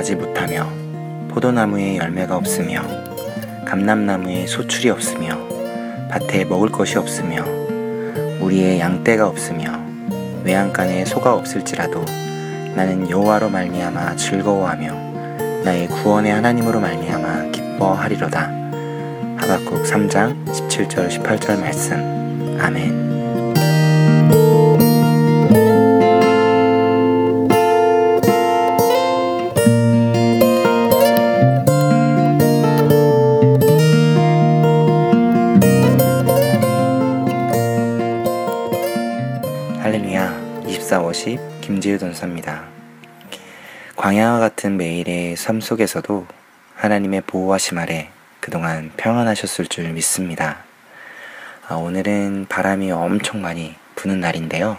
무성하지 못하며 포도나무에 열매가 없으며 감람나무에 소출이 없으며 밭에 먹을 것이 없으며 우리의 양떼가 없으며 외양간에 소가 없을지라도 나는 여호와로 말미암아 즐거워하며 나의 구원의 하나님으로 말미암아 기뻐하리로다. 하박국 3장 17절 18절 말씀. 아멘. 2450 김지우 전사입니다. 광야와 같은 매일의 삶 속에서도 하나님의 보호하심 아래 그동안 평안하셨을 줄 믿습니다. 아, 오늘은 바람이 엄청 많이 부는 날인데요.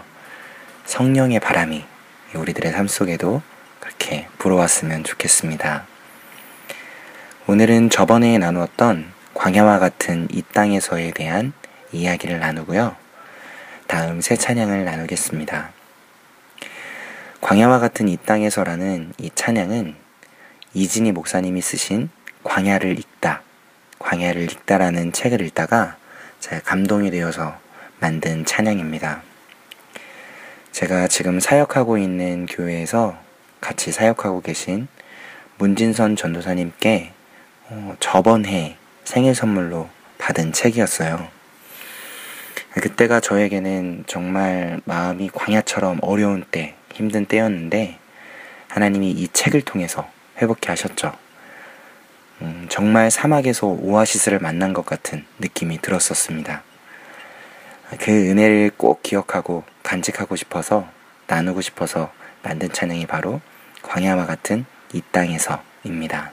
성령의 바람이 우리들의 삶 속에도 그렇게 불어왔으면 좋겠습니다. 오늘은 저번에 나누었던 광야와 같은 이 땅에서에 대한 이야기를 나누고요. 다음 새 찬양을 나누겠습니다. 광야와 같은 이 땅에서라는 이 찬양은 이진희 목사님이 쓰신 광야를 읽다, 광야를 읽다라는 책을 읽다가 제가 감동이 되어서 만든 찬양입니다. 제가 지금 사역하고 있는 교회에서 같이 사역하고 계신 문진선 전도사님께 어, 저번 해 생일 선물로 받은 책이었어요. 그때가 저에게는 정말 마음이 광야처럼 어려운 때, 힘든 때였는데 하나님이 이 책을 통해서 회복케 하셨죠. 음, 정말 사막에서 오아시스를 만난 것 같은 느낌이 들었었습니다. 그 은혜를 꼭 기억하고 간직하고 싶어서 나누고 싶어서 만든 찬양이 바로 광야와 같은 이 땅에서입니다.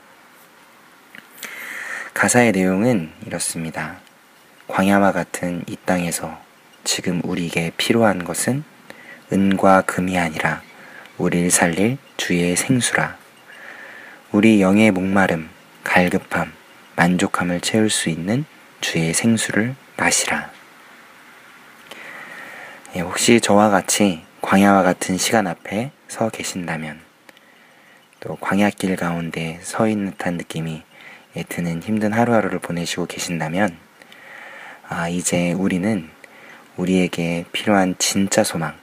가사의 내용은 이렇습니다. 광야와 같은 이 땅에서 지금 우리에게 필요한 것은 은과 금이 아니라 우리를 살릴 주의 생수라. 우리 영의 목마름, 갈급함, 만족함을 채울 수 있는 주의 생수를 마시라. 예, 혹시 저와 같이 광야와 같은 시간 앞에 서 계신다면 또 광야길 가운데 서 있는 듯한 느낌이 드는 힘든 하루하루를 보내시고 계신다면 아, 이제 우리는 우리에게 필요한 진짜 소망,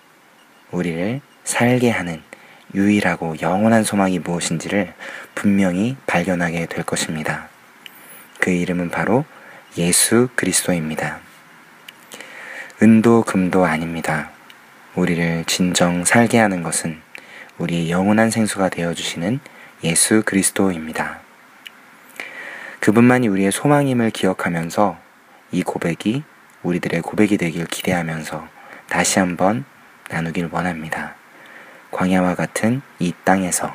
우리를 살게 하는 유일하고 영원한 소망이 무엇인지를 분명히 발견하게 될 것입니다. 그 이름은 바로 예수 그리스도입니다. 은도 금도 아닙니다. 우리를 진정 살게 하는 것은 우리의 영원한 생수가 되어주시는 예수 그리스도입니다. 그분만이 우리의 소망임을 기억하면서 이 고백이 우리들의 고백이 되길 기대하면서 다시 한번 나누길 원합니다. 광야와 같은 이 땅에서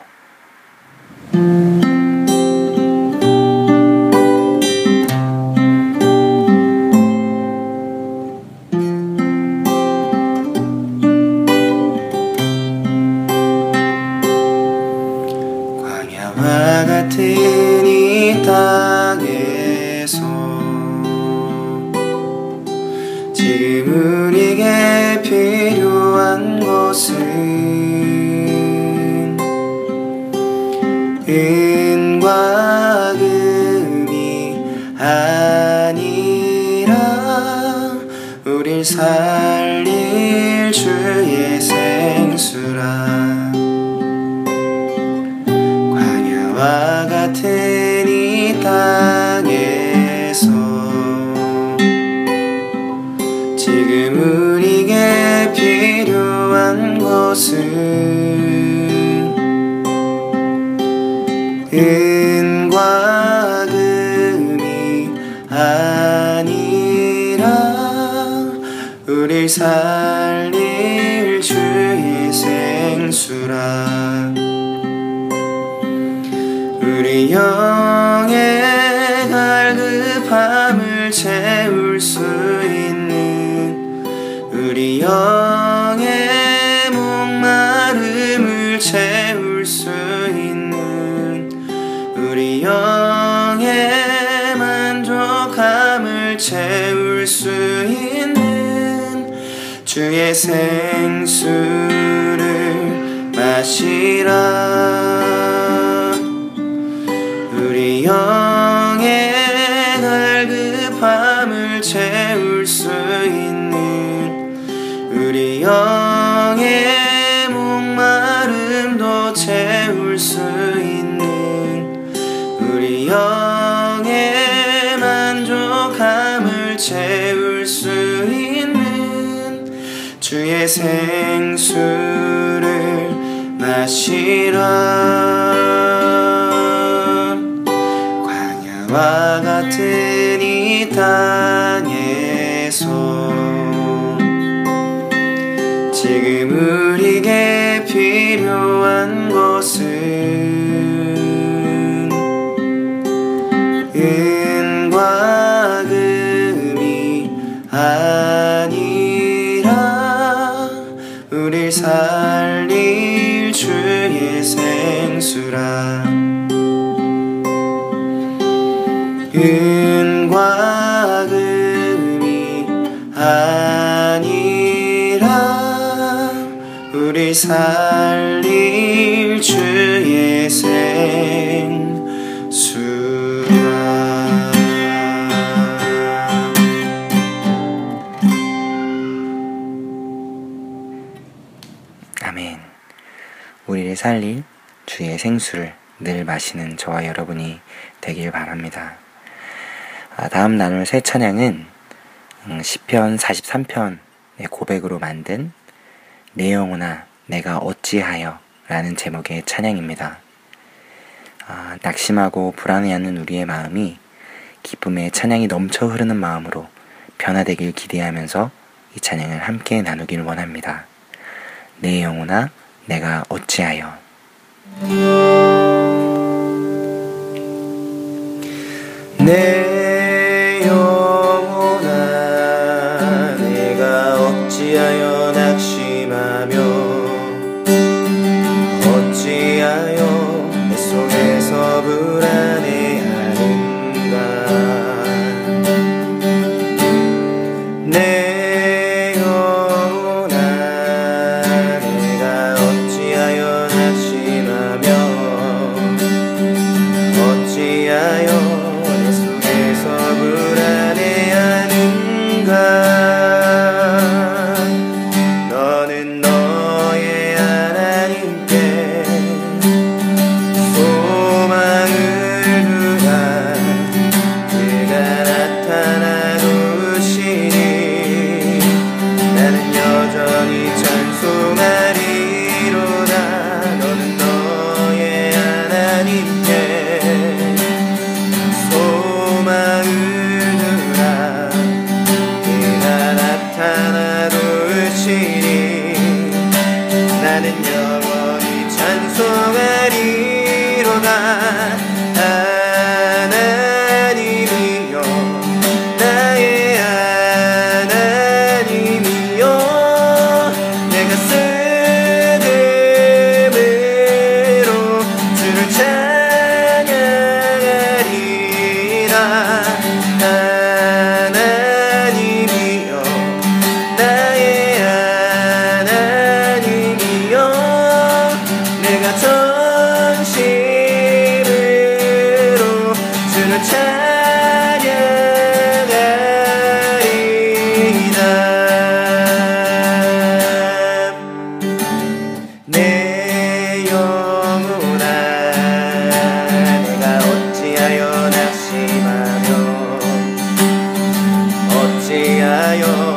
광야와 같은 이 땅 아니라 우릴 살릴 주의 생수라 광야와 같은 이 땅에서 지금 우리에게 필요한 것은 살릴 주의 생수라. 우리 영의 갈급함을 채울 수 있는 우리 영의 목마름을 채울 수 있는 우리 영의 만족함을 채울 수 있는 주의 생수를 마시라. 우리 영의 갈급함을 채울 수 있는 우리 영의 목마름도 채울 수 있는 우리 영의 만족함을 채울 수 있는 주의 생수를 마시라. 광야와 같은 이 땅에서 지금 우리에게 필요한 살릴 주의 생수라 아멘. 우리를 살릴 주의 생수를 늘 마시는 저와 여러분이 되길 바랍니다. 아, 다음 나눌 새 찬양은 음, 시편 43편의 고백으로 만든 내 영혼아 내가 어찌하여 라는 제목의 찬양입니다. 아, 낙심하고 불안해하는 우리의 마음이 기쁨의 찬양이 넘쳐 흐르는 마음으로 변화되길 기대하면서 이 찬양을 함께 나누길 원합니다. 내 영혼아 내가 어찌하여 i sa'yo